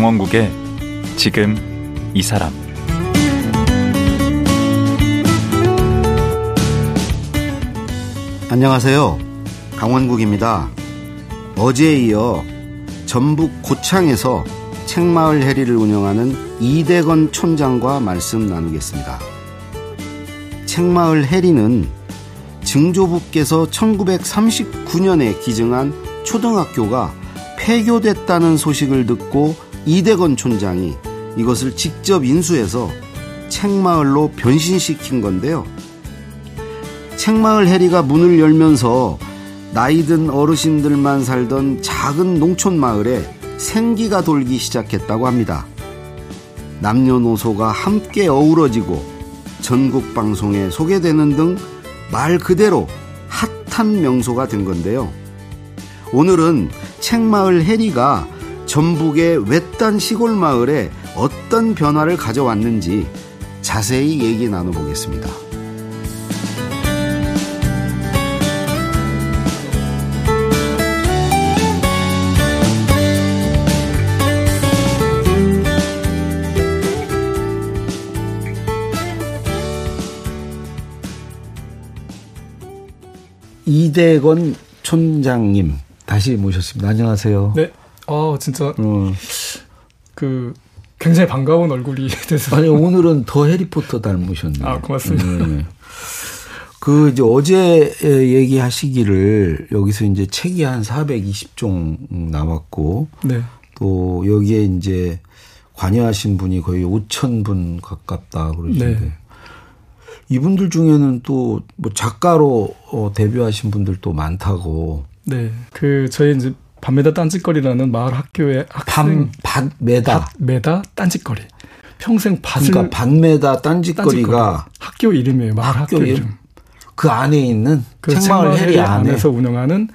강원국의 지금 이 사람 안녕하세요. 강원국입니다. 어제에 이어 전북 고창에서 책마을 해리를 운영하는 이대건 촌장과 말씀 나누겠습니다. 책마을 해리는 증조부께서 1939년에 기증한 초등학교가 폐교됐다는 소식을 듣고 이대건 촌장이 이것을 직접 인수해서 책마을로 변신시킨 건데요. 책마을 해리가 문을 열면서 나이든 어르신들만 살던 작은 농촌 마을에 생기가 돌기 시작했다고 합니다. 남녀노소가 함께 어우러지고 전국 방송에 소개되는 등 말 그대로 핫한 명소가 된 건데요. 오늘은 책마을 해리가 전북의 외딴 시골 마을에 어떤 변화를 가져왔는지 자세히 얘기 나눠보겠습니다. 이대건 촌장님 다시 모셨습니다. 안녕하세요. 네. 아 진짜 음. 그 굉장히 반가운 얼굴이 돼서 아니 오늘은 더 해리포터 닮으셨네요. 아 고맙습니다. 네. 그 이제 어제 얘기하시기를 여기서 이제 책이 한 420종 남았고 네. 또 여기에 이제 관여하신 분이 거의 5천 분 가깝다 그러시는데 네. 이분들 중에는 또 뭐 작가로 어, 데뷔하신 분들도 많다고. 네. 그 저희 이제 밤메다 딴짓거리라는 마을 학교의 학생 밤메다 메다 딴짓거리. 평생 밭을 그러니까 밤메다 딴짓거리가 딴짓거리. 학교 이름이에요. 마을 학교, 학교 이름. 그 안에 있는 그 책마을 해리 안에. 서 운영하는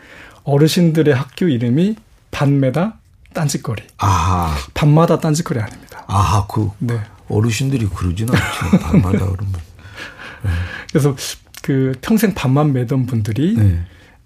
어르신들의 학교 이름이 밤메다 딴짓거리. 아. 밤마다 딴짓거리 아닙니다. 아, 그 네. 어르신들이 그러진 않죠. 밤마다 그러면. 그래서 그 평생 밤만 매던 분들이 네.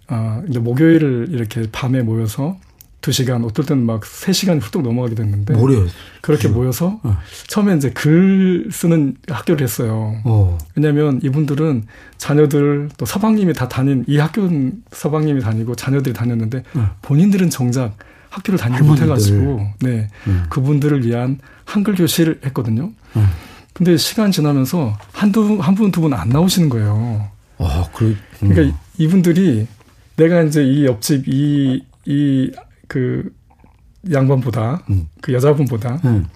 어, 이제 목요일을 이렇게 밤에 모여서 두 시간, 어떨 때는 막 세 시간이 훌쩍 넘어가게 됐는데. 뭐래요? 그렇게 모여서 어. 처음에 이제 글 쓰는 학교를 했어요. 어. 왜냐면 이분들은 자녀들 또 서방님이 다 다닌 이 학교는 서방님이 다니고 자녀들이 다녔는데 어. 본인들은 정작 학교를 다니지 못해가지고 네 음. 그분들을 위한 한글 교실을 했거든요. 음. 근데 시간 지나면서 한두 한 분 두 분 안 나오시는 거예요. 아, 그 음. 그러니까 이분들이 내가 이제 이 옆집 이 이 그 양반보다 음. 그 여자분보다 음.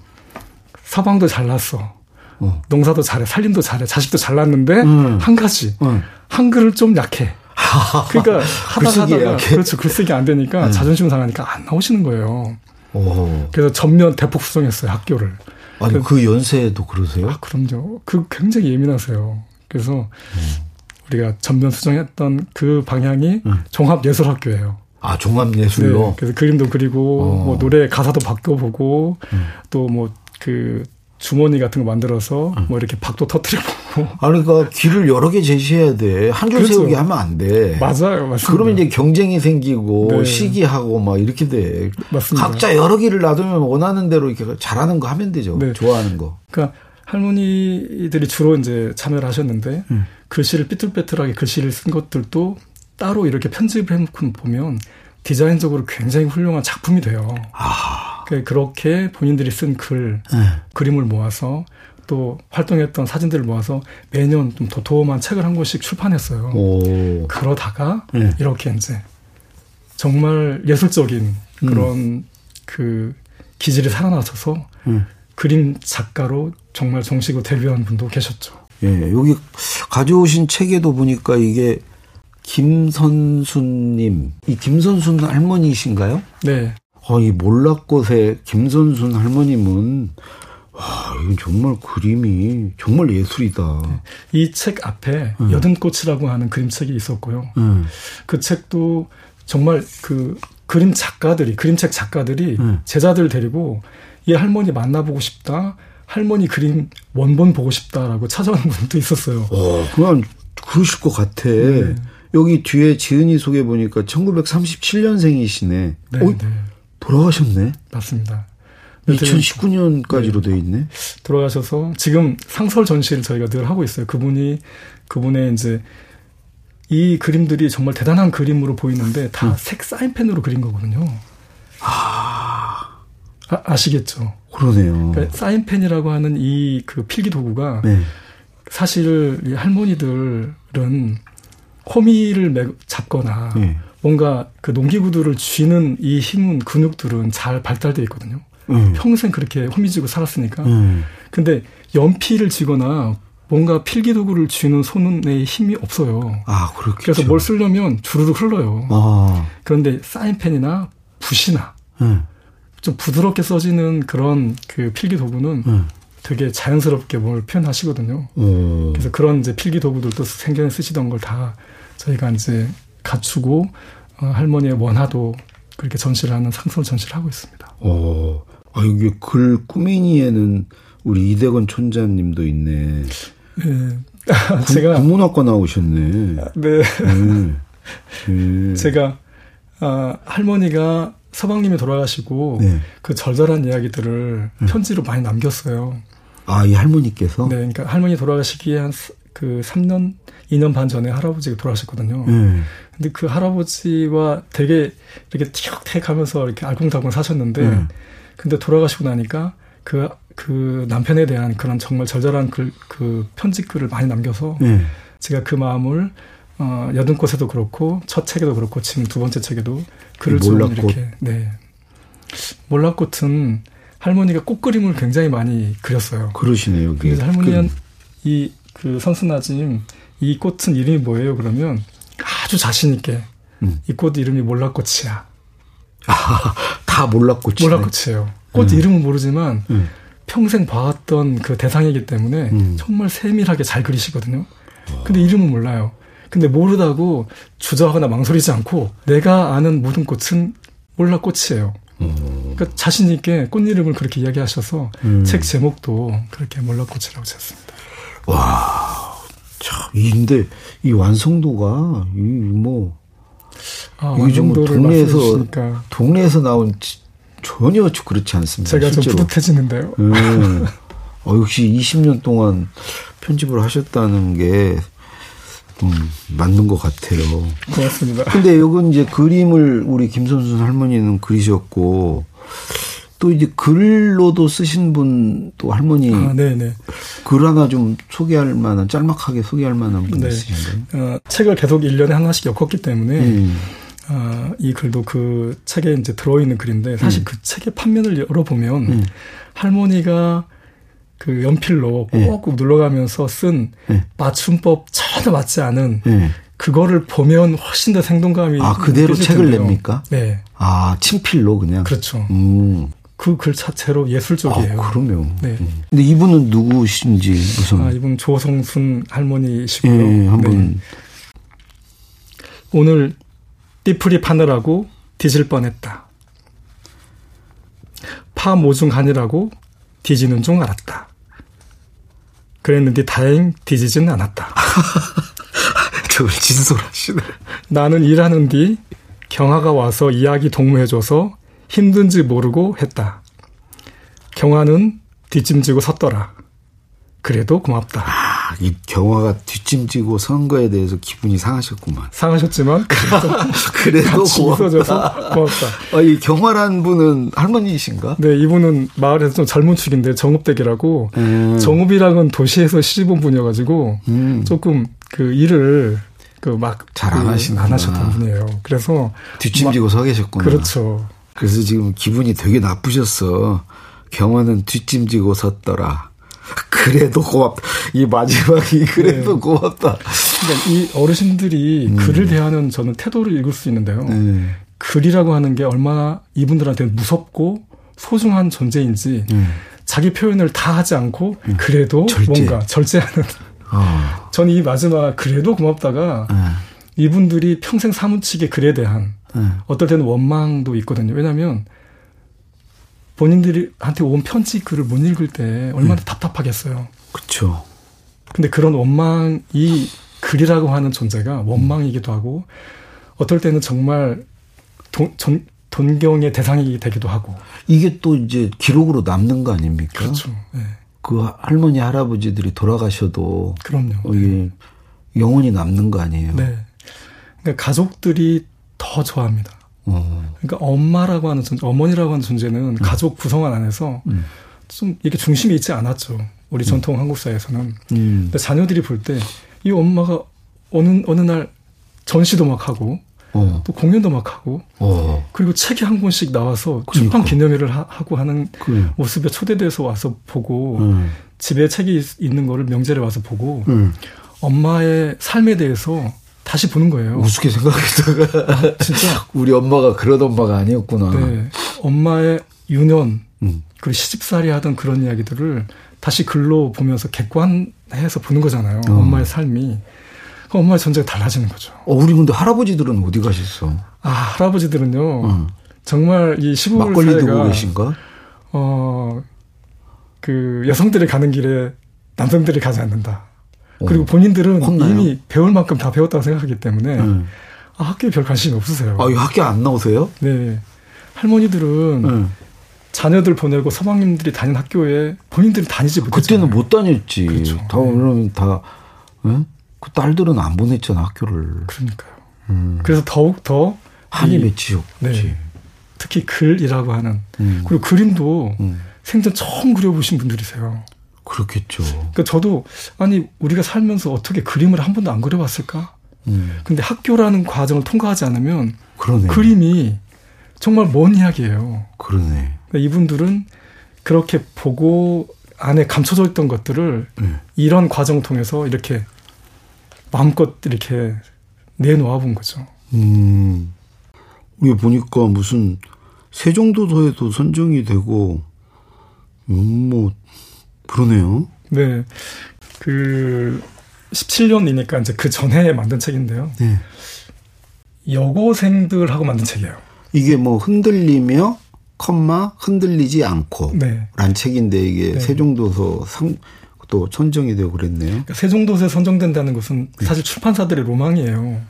사방도 잘났어. 어. 농사도 잘해, 살림도 잘해, 자식도 잘났는데 음. 한 가지 음. 한글을 좀 약해. 그러니까 하다가 하다가 그렇죠 글쓰기 안 되니까 음. 자존심 상하니까 안 나오시는 거예요. 오. 그래서 전면 대폭 수정했어요 학교를. 아니 그, 그 연세에도 그러세요? 아 그럼요. 그 굉장히 예민하세요. 그래서 음. 우리가 전면 수정했던 그 방향이 음. 종합예술학교예요. 아 종합예술로. 네, 그래서 그림도 그리고 어. 뭐 노래 가사도 바꿔보고 음. 또뭐 그 주머니 같은 거 만들어서 음. 뭐 이렇게 박도 터트리고. 아니, 그러니까 길을 여러 개 제시해야 돼. 한줄 그렇죠. 세우기 하면 안 돼. 맞아요, 맞습니다. 그러면 이제 경쟁이 생기고 네. 시기하고 막 이렇게 돼. 맞습니다. 각자 여러 길을 놔두면 원하는 대로 이렇게 잘하는 거 하면 되죠. 네. 좋아하는 거. 그러니까 할머니들이 주로 이제 참여를 하셨는데 음. 글씨를 삐뚤빼뚤하게 글씨를 쓴 것들도 따로 이렇게 편집을 해놓고 보면 디자인적으로 굉장히 훌륭한 작품이 돼요. 아. 그 그렇게 본인들이 쓴 글, 네. 그림을 모아서 또 활동했던 사진들을 모아서 매년 좀 도톰한 책을 한 권씩 출판했어요. 오. 그러다가 네. 이렇게 이제 정말 예술적인 음. 그런 음. 그 기질이 살아나셔서 음. 그림 작가로 정말 정식으로 데뷔한 분도 계셨죠. 예, 여기 가져오신 책에도 보니까 이게 김선수님, 이 김선수 할머니이신가요? 네. 아, 이 몰락꽃의 김선순 할머님은 와, 이건 정말 그림이 정말 예술이다. 네. 이책 앞에 음. 여든 꽃이라고 하는 그림책이 있었고요. 음. 그 책도 정말 그 그림 작가들이 그림책 작가들이 음. 제자들 데리고 이 할머니 만나보고 싶다. 할머니 그림 원본 보고 싶다라고 찾아오는 분도 있었어요. 어, 그냥 그러실 것 같아. 네. 여기 뒤에 지은이 소개 보니까 1937년생이시네. 네, 어? 네. 돌아가셨네. 맞습니다. 2019년까지로 네. 돼 있네. 돌아가셔서 지금 상설 전시를 저희가 늘 하고 있어요. 그분이 그분의 이제 이 그림들이 정말 대단한 그림으로 보이는데 다색 음. 사인펜으로 그린 거거든요. 아, 아 시겠죠 그러네요. 그러니까 사인펜이라고 하는 이 그 필기 도구가 네. 사실 이 할머니들은 호미를 잡거나 네. 뭔가 그 농기구들을 쥐는 이 힘은 근육들은 잘 발달돼 있거든요. 음. 평생 그렇게 호미쥐고 살았으니까. 음. 근데 연필을 쥐거나 뭔가 필기 도구를 쥐는 손에 힘이 없어요. 아, 그렇죠. 그래서 뭘 쓰려면 주르륵 흘러요. 아. 그런데 사인펜이나 붓이나 음. 좀 부드럽게 써지는 그런 그 필기 도구는 음. 되게 자연스럽게 뭘 표현하시거든요. 음. 그래서 그런 이제 필기 도구들도 생전에 쓰시던 걸 다 저희가 이제 갖추고 어, 할머니의 원화도 그렇게 전시를 하는 상설 전시를 하고 있습니다. 어, 아, 여기 글 꾸미니에는 우리 이대건 촌자님도 있네. 네. 제가 국문학과 나오셨네. 네. 네. 네. 제가 아, 할머니가 서방님이 돌아가시고 네. 그 절절한 이야기들을 네. 편지로 많이 남겼어요. 아, 이 할머니께서? 네, 그러니까 할머니 돌아가시기에 한 그 3년, 2년 반 전에 할아버지가 돌아가셨거든요. 네. 근데 그 할아버지와 되게 이렇게 티격태격 하면서 이렇게 알콩달콩 사셨는데, 네. 근데 돌아가시고 나니까 그, 그 남편에 대한 그런 정말 절절한 글, 그 편지 글을 많이 남겨서 네. 제가 그 마음을 어, 여든꽃에도 그렇고 첫 책에도 그렇고 지금 두 번째 책에도 글을 좀 이렇게 네 몰락꽃은 할머니가 꽃 그림을 굉장히 많이 그렸어요. 그러시네요. 그래서 할머니는 이그 선수나짐 이 꽃은 이름이 뭐예요? 그러면 아주 자신 있게 음. 이꽃 이름이 몰락꽃이야. 아, 다 몰락꽃이. 몰락꽃이에요. 꽃 음. 이름은 모르지만 음. 평생 봐왔던 그 대상이기 때문에 음. 정말 세밀하게 잘 그리시거든요. 근데 이름은 몰라요. 근데 모르다고 주저하거나 망설이지 않고 내가 아는 모든 꽃은 몰라 꽃이에요. 음. 그러니까 자신 있게 꽃 이름을 그렇게 이야기하셔서 음. 책 제목도 그렇게 몰라 꽃이라고 지었습니다. 와, 참, 근데 이 완성도가 이뭐 아, 뭐 동네에서 동네에서 나온 전혀 그렇지 않습니다. 제가 실제로. 좀 뿌듯해지는데요. 음. 어, 역시 20년 동안 편집을 하셨다는 게 음, 맞는 것 같아요. 고맙습니다. 근데 요건 이제 그림을 우리 김선순 할머니는 그리셨고 또 이제 글로도 쓰신 분 또 할머니 아, 네네. 글 하나 좀 소개할 만한 짤막하게 소개할 만한 분 네. 있으신가요? 어, 책을 계속 1년에 하나씩 엮었기 때문에 음. 어, 이 글도 그 책에 이제 들어있는 글인데 사실 음. 그 책의 판면을 열어보면 음. 할머니가 그 연필로 꾹꾹 네. 눌러가면서 쓴 네. 맞춤법 전혀 맞지 않은 네. 그거를 보면 훨씬 더 생동감이 아 그대로 책을 텐데요. 냅니까? 네. 아 친필로 그냥 그렇죠. 음. 그글 자체로 예술적이에요. 아, 그러면. 네. 음. 근데 이분은 누구신지 우선. 아 이분 조성순 할머니시고요. 예, 한번 네. 오늘 띠풀이 파느라고 뒤질 뻔했다. 파 모중하니라고 뒤지는 줄 알았다. 그랬는데 다행 뒤지진 않았다. 저걸 진솔하시네. 나는 일하는 뒤 경화가 와서 이야기 동무해줘서 힘든지 모르고 했다. 경화는 뒷짐지고 섰더라. 그래도 고맙다. 아, 이 경화가 뒷짐지고 선 거에 대해서 기분이 상하셨구만. 상하셨지만 그래도, 고맙다. 고맙다. 아, 이 경화란 분은 할머니이신가? 네, 이분은 마을에서 좀 젊은 축인데 정읍댁이라고 음. 정읍이랑은 도시에서 시집온 분이어가지고 음. 조금 그 일을 그 막 잘안 하시는 안 하셨던 분이에요. 그래서 뒷짐지고 서 계셨구나. 그렇죠. 그래서 지금 기분이 되게 나쁘셨어. 경화는 뒷짐지고 섰더라. 그래도 고맙다. 이 마지막이 그래도 네. 고맙다. 그러니까 이 어르신들이 음. 글을 대하는 저는 태도를 읽을 수 있는데요. 네. 글이라고 하는 게 얼마나 이분들한테 무섭고 소중한 존재인지 음. 자기 표현을 다 하지 않고 음. 그래도 절제. 뭔가 절제하는. 어. 저는 이 마지막 그래도 고맙다가 네. 이분들이 평생 사무치게 글에 대한 네. 어떨 때는 원망도 있거든요. 왜냐하면 본인들한테 온 편지 글을 못 읽을 때 얼마나 음. 답답하겠어요. 그렇죠. 근데 그런 원망, 이 글이라고 하는 존재가 원망이기도 하고, 어떨 때는 정말 도, 전, 동경의 대상이 되기도 하고. 이게 또 이제 기록으로 남는 거 아닙니까? 그렇죠. 네. 그 할머니 할아버지들이 돌아가셔도 그럼요. 이게 영원히 남는 거 아니에요? 네. 그러니까 가족들이 더 좋아합니다. 어. 그러니까 엄마라고 하는 존재, 어머니라고 하는 존재는 음. 가족 구성원 안에서 음. 좀 이게 중심이 있지 않았죠. 우리 전통 음. 한국 사회에서는. 음. 근데 자녀들이 볼 때 이 엄마가 어느 어느 날 전시도 막 하고 어. 또 공연도 막 하고 어. 그리고 책이 한 권씩 나와서 그러니까. 출판 기념회를 하, 고 하는 그 모습에 초대돼서 와서 보고 음. 집에 책이 있 는 거를 명절에 와서 보고 음. 엄마의 삶에 대해서 다시 보는 거예요. 우습게 생각했다가 아, 진짜 우리 엄마가 그런 엄마가 아니었구나. 네, 엄마의 유년 음. 그리고 시집살이 하던 그런 이야기들을 다시 글로 보면서 객관해서 보는 거잖아요. 어. 엄마의 삶이. 엄마의 존재가 달라지는 거죠. 어, 우리 근데 할아버지들은 어디 가셨어? 아, 할아버지들은요. 응. 정말 이 시골 막걸리 두고 계신가? 어, 그 여성들이 가는 길에 남성들이 가지 않는다. 어. 그리고 본인들은 혼나요? 이미 배울 만큼 다 배웠다고 생각하기 때문에 응. 아, 학교에 별 관심이 없으세요. 아, 학교 안 나오세요? 네. 할머니들은 응. 자녀들 보내고 서방님들이 다닌 학교에 본인들이 다니지 못했죠. 그때는 못 다녔지. 그렇죠. 다 그러면 다 응? 그 딸들은 안 보냈잖아 학교를. 그러니까요. 음. 그래서 더욱 더 한이 맺히죠. 네. 특히 글이라고 하는 음. 그리고 그림도 음. 생전 처음 그려보신 분들이세요. 그렇겠죠. 그러니까 저도 아니 우리가 살면서 어떻게 그림을 한 번도 안 그려봤을까? 음. 근데 학교라는 과정을 통과하지 않으면 그러네. 그림이 정말 먼 이야기예요. 그러네. 그러니까 이분들은 그렇게 보고 안에 감춰져 있던 것들을 네. 이런 과정 을 통해서 이렇게 마음껏 이렇게 내놓아 본 거죠. 음. 우리 보니까 무슨 세종도서에도 선정이 되고, 음, 뭐, 그러네요. 네. 그, 17년이니까 이제 그 전에 만든 책인데요. 네. 여고생들하고 만든 책이에요. 이게 뭐 흔들리며, 컴마, 흔들리지 않고. 네. 란 책인데 이게 네. 세종도서 상, 또 선정이 되고 그랬네요. 그러니까 세종도서에 선정된다는 것은 네. 사실 출판사들의 로망이에요.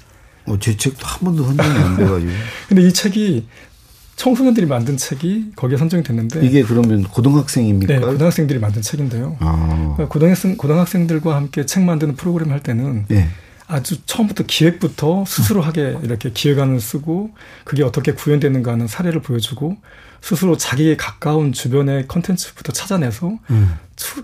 어, 제 책도 한 번도 선정이 안 돼가지고. 근데 이 책이 청소년들이 만든 책이 거기에 선정이 됐는데 이게 그러면 고등학생입니까? 네, 고등학생들이 만든 책인데요. 아. 그러니까 고등학생 고등학생들과 함께 책 만드는 프로그램 할 때는 네. 아주 처음부터 기획부터 스스로 하게 이렇게 기획안을 쓰고 그게 어떻게 구현되는가 하는 사례를 보여주고 스스로 자기에 가까운 주변의 컨텐츠부터 찾아내서 음.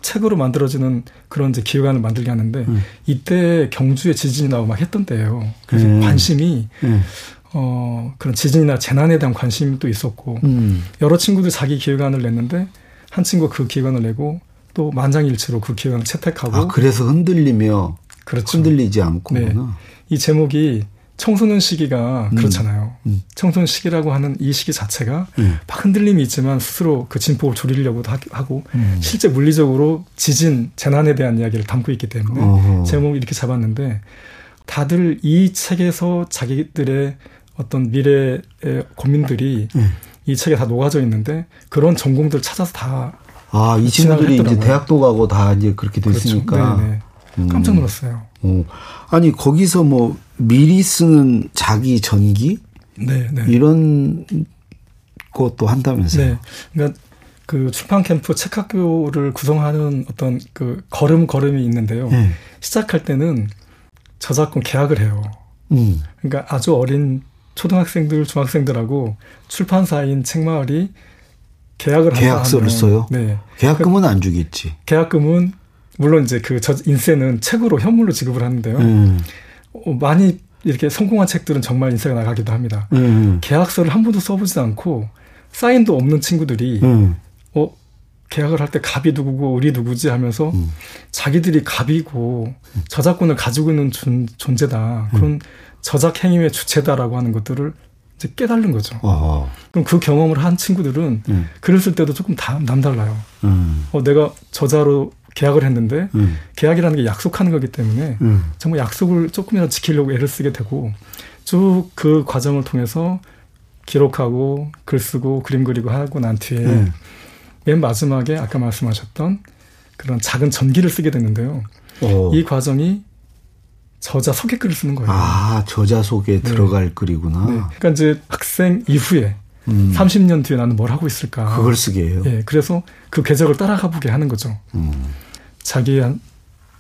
책으로 만들어지는 그런 이제 기획안을 만들게 하는데 음. 이때 경주에 지진이 나고 막 했던 때예요. 그래서 음. 관심이 음. 어 그런 지진이나 재난에 대한 관심이 또 있었고 음. 여러 친구들 자기 기획안을 냈는데 한 친구 그 기획안을 내고 또 만장일치로 그 기획안을 채택하고 아 그래서 흔들리며 그렇죠. 흔들리지 않고구나. 네. 이 제목이 청소년 시기가 음. 그렇잖아요. 음. 청소년 시기라고 하는 이 시기 자체가 음. 막 흔들림이 있지만 스스로 그 진폭을 줄이려고도 하고 음. 실제 물리적으로 지진 재난에 대한 이야기를 담고 있기 때문에 어허. 제목을 이렇게 잡았는데 다들 이 책에서 자기들의 어떤 미래의 고민들이 음. 이 책에 다 녹아져 있는데 그런 전공들 찾아서 다 아, 이 친구들이 이제 대학도 가고 다 이제 그렇게 됐으니까. 그렇죠. 네네. 깜짝 놀랐어요. 음. 아니 거기서 뭐 미리 쓰는 자기 전기 네, 네. 이런 것도 한다면서요? 네. 그러니까 그 출판 캠프 책학교를 구성하는 어떤 그 걸음 걸음이 있는데요. 네. 시작할 때는 저작권 계약을 해요. 음. 그러니까 아주 어린 초등학생들, 중학생들하고 출판사인 책마을이 계약을 계약서를 써요. 네. 계약금은 안 주겠지. 계약금은 물론 이제 그저 인세는 책으로 현물로 지급을 하는데요. 음. 어, 많이 이렇게 성공한 책들은 정말 인세가 나가기도 합니다. 음. 계약서를 한 번도 써보지 않고 사인도 없는 친구들이 음. 어 계약을 할 때 갑이 누구고 을이 누구지 하면서 음. 자기들이 갑이고 저작권을 가지고 있는 존, 존재다 그런 음. 저작 행위의 주체다라고 하는 것들을 이제 깨달는 거죠. 어허. 그럼 그 경험을 한 친구들은 음. 쓸 때도 조금 다 남달라요. 음. 어, 내가 저자로 계약을 했는데 음. 계약이라는 게 약속하는 거기 때문에 음. 정말 약속을 조금이라도 지키려고 애를 쓰게 되고 쭉 그 과정을 통해서 기록하고 글 쓰고 그림 그리고 하고 난 뒤에 음. 맨 마지막에 아까 말씀하셨던 그런 작은 전기를 쓰게 되는데요. 오. 이 과정이 저자 소개글을 쓰는 거예요. 아, 저자 속에 네. 들어갈 글이구나. 네. 그러니까 이제 학생 이후에 음. 30년 뒤에 나는 뭘 하고 있을까? 그걸 쓰게 해요. 예, 그래서 그 궤적을 따라가 보게 하는 거죠. 음. 자기의 한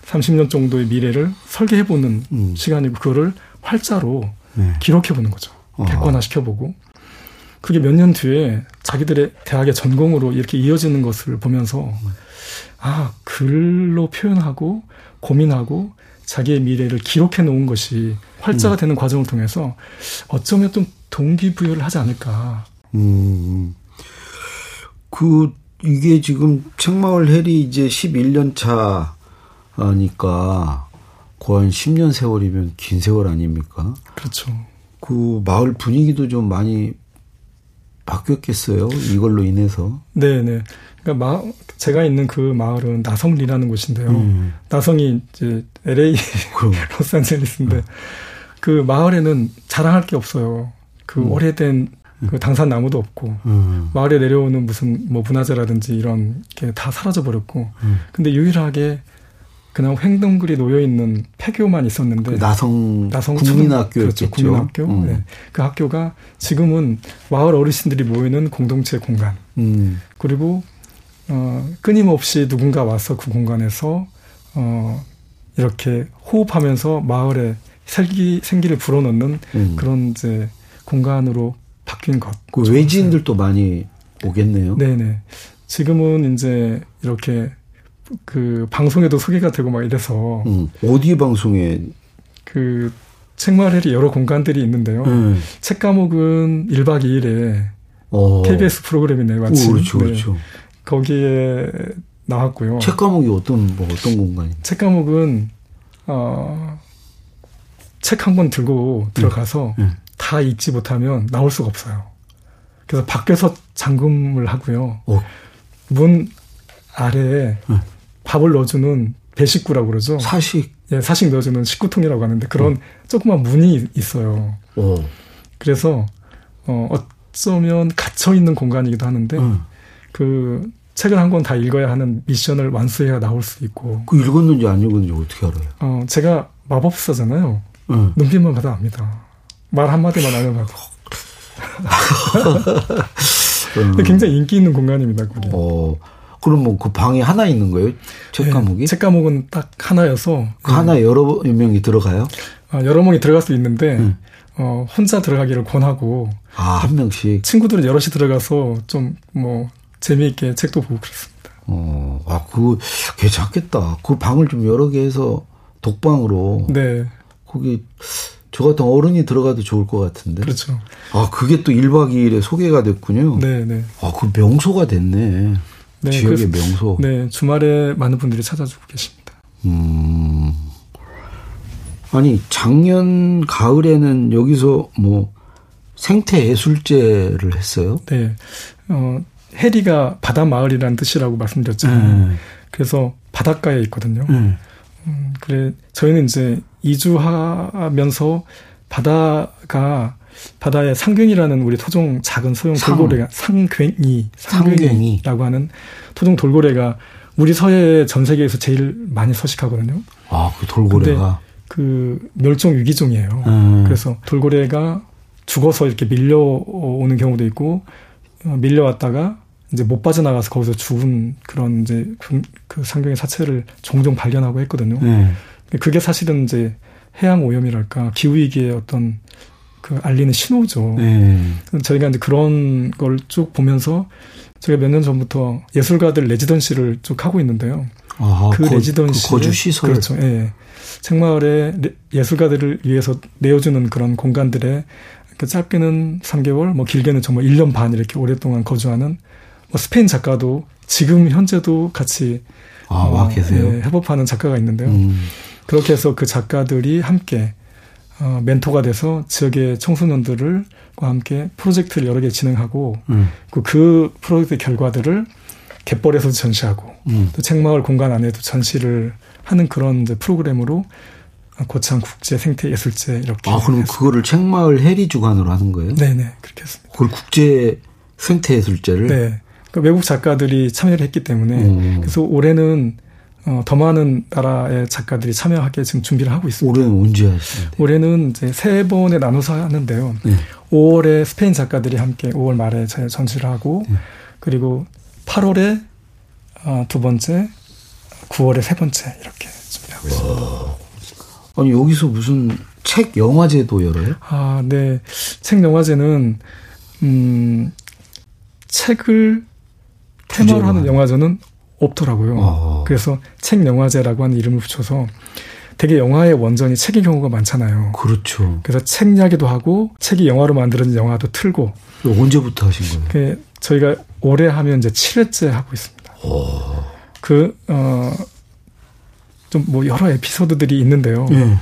30년 정도의 미래를 설계해 보는 음. 시간이고 그거를 활자로 네. 기록해 보는 거죠. 객관화 시켜보고 그게 몇 년 뒤에 자기들의 대학의 전공으로 이렇게 이어지는 것을 보면서 아 글로 표현하고 고민하고 자기의 미래를 기록해 놓은 것이 활자가 음. 되는 과정을 통해서 어쩌면 좀 동기부여를 하지 않을까. 음. 그 이게 지금 책마을 헬이 이제 11년 차니까 거의 10년 세월이면 긴 세월 아닙니까? 그렇죠. 그 마을 분위기도 좀 많이 바뀌었겠어요. 이걸로 인해서. 네, 네. 그러니까 마, 제가 있는 그 마을은 나성리라는 곳인데요. 음. 나성이 이제 LA 로스앤젤레스인데 음. 그 마을에는 자랑할 게 없어요. 그 음. 오래된 그 당산 나무도 없고 음. 마을에 내려오는 무슨 뭐 문화재라든지 이런 게 다 사라져 버렸고 음. 근데 유일하게 그냥 횡동글이 놓여 있는 폐교만 있었는데 그 나성 나성 국민학교였죠. 그렇죠. 국민학교. 음. 네. 그 학교가 지금은 마을 어르신들이 모이는 공동체 공간. 음. 그리고 어 끊임없이 누군가 와서 그 공간에서 어 이렇게 호흡하면서 마을에 생기 생기를 불어넣는 음. 그런 이제 공간으로 바뀐 것. 그 외지인들도 많이 오겠네요. 네네. 지금은 이제 이렇게 그 방송에도 소개가 되고 막 이래서 음, 어디 방송에 그 책마을이 여러 공간들이 있는데요. 음. 책 과목은 1박 2일에 어. KBS 프로그램이네요, 마침. 오, 그렇죠, 네. 그렇죠. 거기에 나왔고요. 책 과목이 어떤 뭐 어떤 공간이? 책 과목은 어, 책 한 권 들고 들어가서 음. 음. 다 읽지 못하면 나올 수가 없어요. 그래서 밖에서 잠금을 하고요. 오. 문 아래에 음. 밥을 넣어주는 배식구라고 그러죠. 사식. 예, 사식 넣어주는 식구통이라고 하는데 그런 어. 조그만 문이 있어요. 어. 그래서 어, 어쩌면 갇혀 있는 공간이기도 하는데 음. 그 책을 한 권 다 읽어야 하는 미션을 완수해야 나올 수 있고. 그 읽었는지 안 읽었는지 어떻게 알아요? 어, 제가 마법사잖아요. 음. 눈빛만 봐도 압니다. 말 한마디만 하면 봐도. 음. 굉장히 인기 있는 공간입니다, 그게. 어. 그럼 뭐 그 방이 하나 있는 거예요? 책 네, 과목이? 책 과목은 딱 하나여서. 그 하나 여러 명이 들어가요? 아, 여러 명이 들어갈 수 있는데, 음. 어, 혼자 들어가기를 권하고. 아, 한 명씩? 친구들은 여럿이 들어가서 좀 뭐, 재미있게 책도 보고 그렇습니다. 어, 아, 그거 괜찮겠다. 그 방을 좀 여러 개 해서 독방으로. 네. 거기, 저 같은 어른이 들어가도 좋을 것 같은데. 그렇죠. 아, 그게 또 1박 2일에 소개가 됐군요. 네, 네. 아, 그 명소가 됐네. 네, 지역의 그, 명소. 네, 주말에 많은 분들이 찾아주고 계십니다. 음. 아니, 작년 가을에는 여기서 뭐 생태 예술제를 했어요? 네. 어, 해리가 바다 마을이라는 뜻이라고 말씀드렸잖아요. 네. 그래서 바닷가에 있거든요. 네. 음, 그래 저희는 이제 이주하면서 바다가 바다의 상균이라는 우리 토종 작은 소형 상. 돌고래가 상괭이 상괭이라고 하는 토종 돌고래가 우리 서해에 전 세계에서 제일 많이 서식하거든요. 아, 그 돌고래가 그 멸종 위기종이에요. 음. 그래서 돌고래가 죽어서 이렇게 밀려오는 경우도 있고 어, 밀려왔다가 이제 못 빠져나가서 거기서 죽은 그런 이제 그, 그 상경의 사체를 종종 발견하고 했거든요. 네. 그게 사실은 이제 해양 오염이랄까 기후 위기의 어떤 그 알리는 신호죠. 네. 저희가 이제 그런 걸 쭉 보면서 저희가 몇 년 전부터 예술가들 레지던시를 쭉 하고 있는데요. 아, 그 거, 레지던시 그 거주 시설 그렇죠. 예. 책마을에 예술가들을 위해서 내어주는 그런 공간들에 그 짧게는 3개월, 뭐 길게는 정말 1년 반 이렇게 오랫동안 거주하는 뭐 스페인 작가도 지금 현재도 같이 아, 와 계세요. 예, 협업하는 작가가 있는데요. 음. 그렇게 해서 그 작가들이 함께 어, 멘토가 돼서 지역의 청소년들과 함께 프로젝트를 여러 개 진행하고 음. 그, 그 프로젝트 결과들을 갯벌에서 전시하고 음. 또 책마을 공간 안에도 전시를 하는 그런 이제 프로그램으로 고창 국제 생태 예술제 이렇게 아 그럼 했습니다. 그거를 책마을 해리 주관으로 하는 거예요? 네네 그렇게 했습니다. 그걸 국제 생태 예술제를 네. 그러니까 외국 작가들이 참여를 했기 때문에 음. 그래서 올해는 어, 더 많은 나라의 작가들이 참여하게 지금 준비를 하고 있습니다. 올해는 언제 하시는데? 올해는 이제 세 번에 나눠서 하는데요. 네. 5월에 스페인 작가들이 함께 5월 말에 전시를 하고 네. 그리고 8월에 어, 두 번째, 9월에 세 번째 이렇게 준비하고 있습니다. 아니 여기서 무슨 책 영화제도 열어요? 아, 네. 책 영화제는 음 책을 테마로 하는 영화제는 없더라고요. 어. 그래서 책 영화제라고 하는 이름을 붙여서 되게 영화의 원전이 책인 경우가 많잖아요. 그렇죠. 그래서 책 이야기도 하고 책이 영화로 만들어진 영화도 틀고. 언제부터 하신 거예요? 그 저희가 올해 하면 이제 7회째 하고 있습니다. 오. 그, 어, 좀 뭐 여러 에피소드들이 있는데요. 네.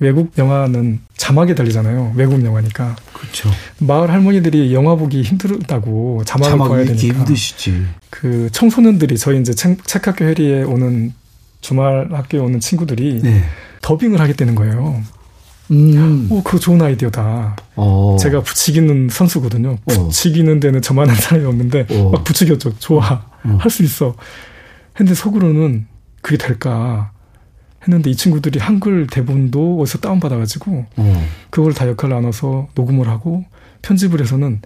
외국 영화는 자막이 달리잖아요. 외국 영화니까. 그렇죠. 마을 할머니들이 영화 보기 힘들다고 자막을 자막 봐야 되니까. 힘드시지. 그 청소년들이 저희 이제 책, 책학교 회리에 오는 주말 학교에 오는 친구들이 네. 더빙을 하게 되는 거예요. 음. 오, 그거 좋은 아이디어다. 어. 제가 부치기는 선수거든요. 어. 부치기는 데는 저만한 사람이 없는데 어. 막 부치겼죠. 좋아. 어. 할수 있어. 근데 속으로는 그게 될까? 했는데 이 친구들이 한글 대본도 어디서 다운받아가지고 어. 그걸 다 역할 나눠서 녹음을 하고 편집을 해서는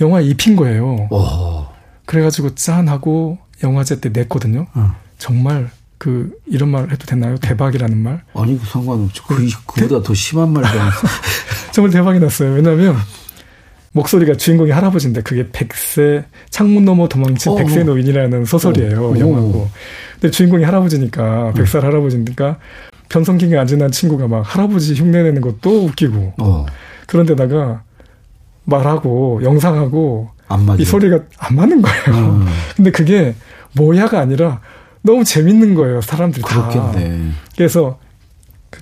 영화에 입힌 거예요. 어. 그래가지고 짠하고 영화제 때 냈거든요. 어. 정말 그 이런 말 해도 되나요? 대박이라는 말? 아니 그 상관없죠. 그 그보다 더 심한 말도 정말 대박이 났어요. 왜냐하면 목소리가 주인공이 할아버지인데 그게 백세 창문 너머 도망친 어, 백세 노인이라는 소설이에요. 어, 영화고. 근데 주인공이 할아버지니까 백살 할아버지니까 변성기에 앉은 친구가 막 할아버지 흉내내는 것도 웃기고. 어. 그런데다가 말하고 영상하고 이 소리가 안 맞는 거예요. 음. 근데 그게 뭐야가 아니라 너무 재밌는 거예요. 사람들이 그렇겠네. 다. 그래서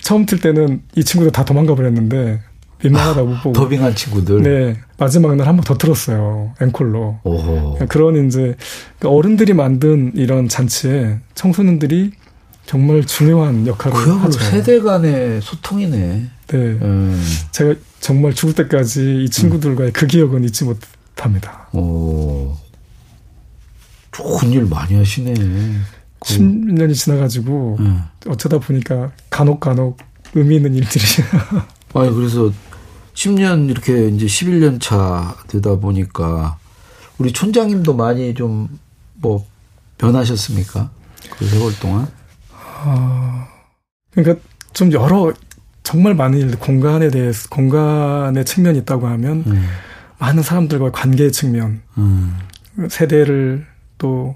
처음 틀 때는 이 친구들 다 도망가 버렸는데 민망하다 못 보고. 더빙한 친구들. 네. 마지막 날 한 번 더 틀었어요. 앵콜로. 오호. 그런 이제 그러니까 어른들이 만든 이런 잔치에 청소년들이 정말 중요한 역할을 그야말로 하죠. 세대 간의 소통이네. 네. 음. 제가 정말 죽을 때까지 이 친구들과의 음. 그 기억은 잊지 못합니다. 오. 좋은 일 많이 하시네. 10년이 지나가지고 음. 어쩌다 보니까 간혹 간혹 의미 있는 일들이. 아니 그래서 10년 이렇게 이제 11년 차 되다 보니까 우리 촌장님도 많이 좀 뭐 변하셨습니까? 그 세월 동안? 아, 그러니까 좀 여러 정말 많은 일, 공간에 대해서 공간의 측면이 있다고 하면 음. 많은 사람들과 관계의 측면, 음. 세대를 또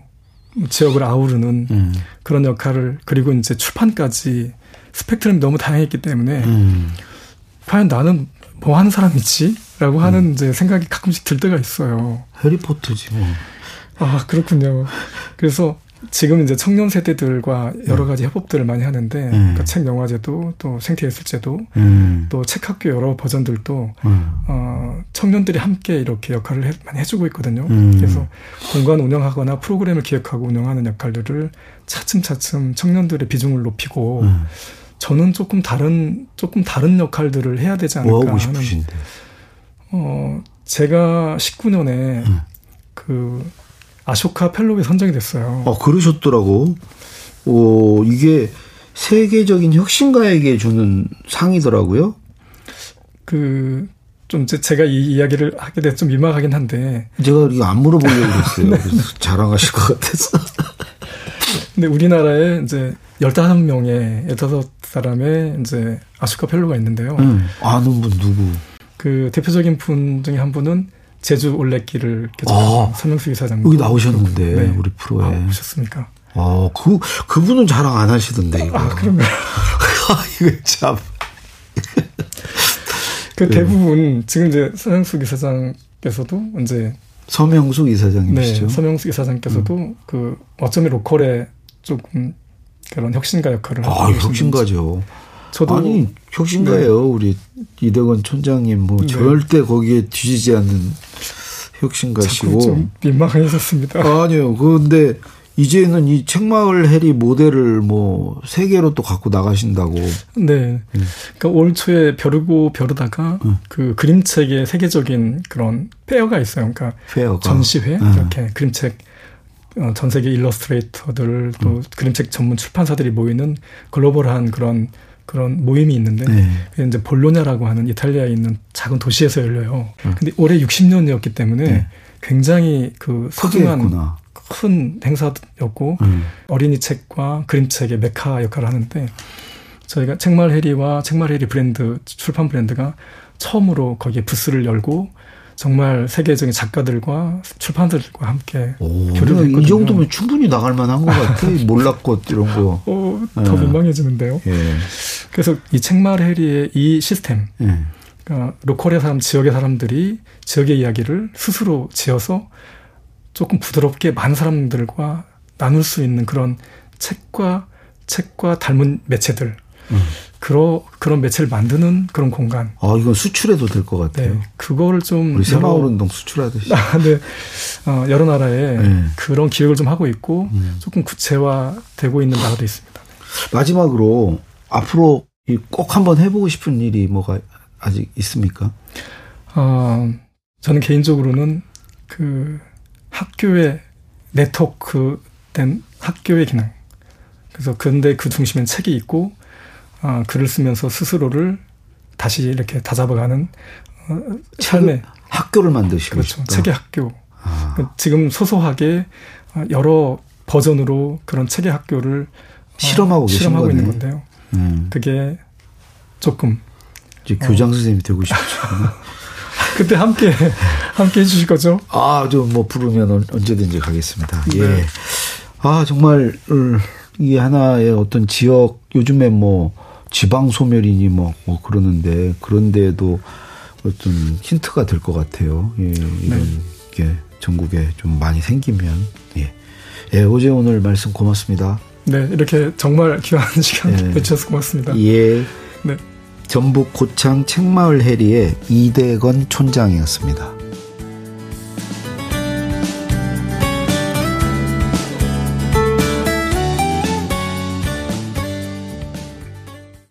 지역을 아우르는 음. 그런 역할을 그리고 이제 출판까지 스펙트럼이 너무 다양했기 때문에 음. 과연 나는 뭐 하는 사람이지? 라고 하는 음. 이제 생각이 가끔씩 들 때가 있어요. 해리포터지 뭐. 아, 그렇군요. 그래서 지금 이제 청년 세대들과 여러 음. 가지 협업들을 많이 하는데 음. 그러니까 책 영화제도 또 생태 예술제도 음. 또 책학교 여러 버전들도 음. 어, 청년들이 함께 이렇게 역할을 해, 많이 해주고 있거든요. 음. 그래서 공간 운영하거나 프로그램을 기획하고 운영하는 역할들을 차츰차츰 청년들의 비중을 높이고 음. 저는 조금 다른 조금 다른 역할들을 해야 되지 않을까 뭐 하고 싶으신데? 어 제가 19년에 음. 그 아쇼카 펠로우에 선정이 됐어요. 아 그러셨더라고. 오 이게 세계적인 혁신가에게 주는 상이더라고요. 그 좀 제가 이 이야기를 하게 돼서 좀 민망하긴 한데 제가 이거 안 물어보려고 그랬어요. 네. 자랑하실 것 같아서. 근데 우리나라에 이제 15명의 15사람의 이제 아슈카 펠로가 있는데요. 음, 아는 분 누구? 그 대표적인 분 중에 한 분은 제주 올레길을 아, 서명수 이사장님. 여기 나오셨는데, 네. 우리 프로에. 아, 오셨습니까? 아, 그, 그분은 자랑 안 하시던데, 이거. 아, 그런가요? 아, 이거 참. 그 대부분, 지금 이제 서명수 이사장께서도 이제 서명숙 이사장님이시죠. 네, 서명숙 이사장께서도 음. 그 어쩌면 로컬에 조금 그런 혁신가 역할을 하고 아, 혁신가죠. 저도 아니 혁신가예요. 네. 우리 이대건 촌장님 뭐 네. 절대 거기에 뒤지지 않는 혁신가시고 좀 민망해졌습니다. 아니요. 그런데 이제는 이 책마을 해리 모델을 뭐 세계로 또 갖고 나가신다고. 네. 음. 그러니까 올 초에 벼르고 벼르다가 음. 그 그림책의 세계적인 그런 페어가 있어요. 그러니까 페어가. 전시회 음. 이렇게 그림책 어, 전 세계 일러스트레이터들 또 음. 그림책 전문 출판사들이 모이는 글로벌한 그런 그런 모임이 있는데 네. 이제 볼로냐라고 하는 이탈리아에 있는 작은 도시에서 열려요. 음. 근데 올해 60년이었기 때문에 네. 굉장히 그 소중한 큰 행사였고 음. 어린이 책과 그림책의 메카 역할을 하는데 저희가 책마을 해리와 책마을 해리 브랜드 출판 브랜드가 처음으로 거기에 부스를 열고 정말 세계적인 작가들과 출판인들과 함께 교류를 했거든요. 이 정도면 충분히 나갈 만한 것 같아. 몰랐꽃 이런 거. 어, 더 네. 민망해지는데요. 예. 그래서 이 책마을 해리의 이 시스템, 예. 그러니까 로컬의 사람, 지역의 사람들이 지역의 이야기를 스스로 지어서 조금 부드럽게 많은 사람들과 나눌 수 있는 그런 책과 책과 닮은 매체들 음. 그런 그런 매체를 만드는 그런 공간. 아 이건 수출해도 될 것 같아요. 네, 그거를 좀 우리 새마을 운동 수출하듯이. 아, 네, 어, 여러 나라에 네. 그런 기획을 좀 하고 있고 음. 조금 구체화되고 있는 나라도 있습니다. 마지막으로 앞으로 꼭 한번 해보고 싶은 일이 뭐가 아직 있습니까? 어, 저는 개인적으로는 그 학교의 네트워크 된 학교의 기능. 그래서 근데 그 중심엔 책이 있고 어, 글을 쓰면서 스스로를 다시 이렇게 다잡아가는 어, 삶의 학교를 만드시고 그렇죠. 싶다. 책의 학교. 아. 그 지금 소소하게 어, 여러 버전으로 그런 책의 학교를 어, 실험하고, 어, 실험하고 있는 건데요. 음. 그게 조금 이제 교장 선생님이 되고 싶죠. 그때 함께 함께 해주실 거죠? 아, 좀뭐 부르면 언제든지 가겠습니다. 네. 예. 아 정말 이게 하나의 어떤 지역 요즘에 뭐 지방 소멸이니 뭐, 뭐 그러는데 그런데도 어떤 힌트가 될 것 같아요. 예, 이런 네. 게 전국에 좀 많이 생기면 예. 예, 어제 오늘 말씀 고맙습니다. 네, 이렇게 정말 귀한 시간 예. 내주셔서 고맙습니다. 예. 네. 전북 고창 책마을 해리의 이대건 촌장이었습니다.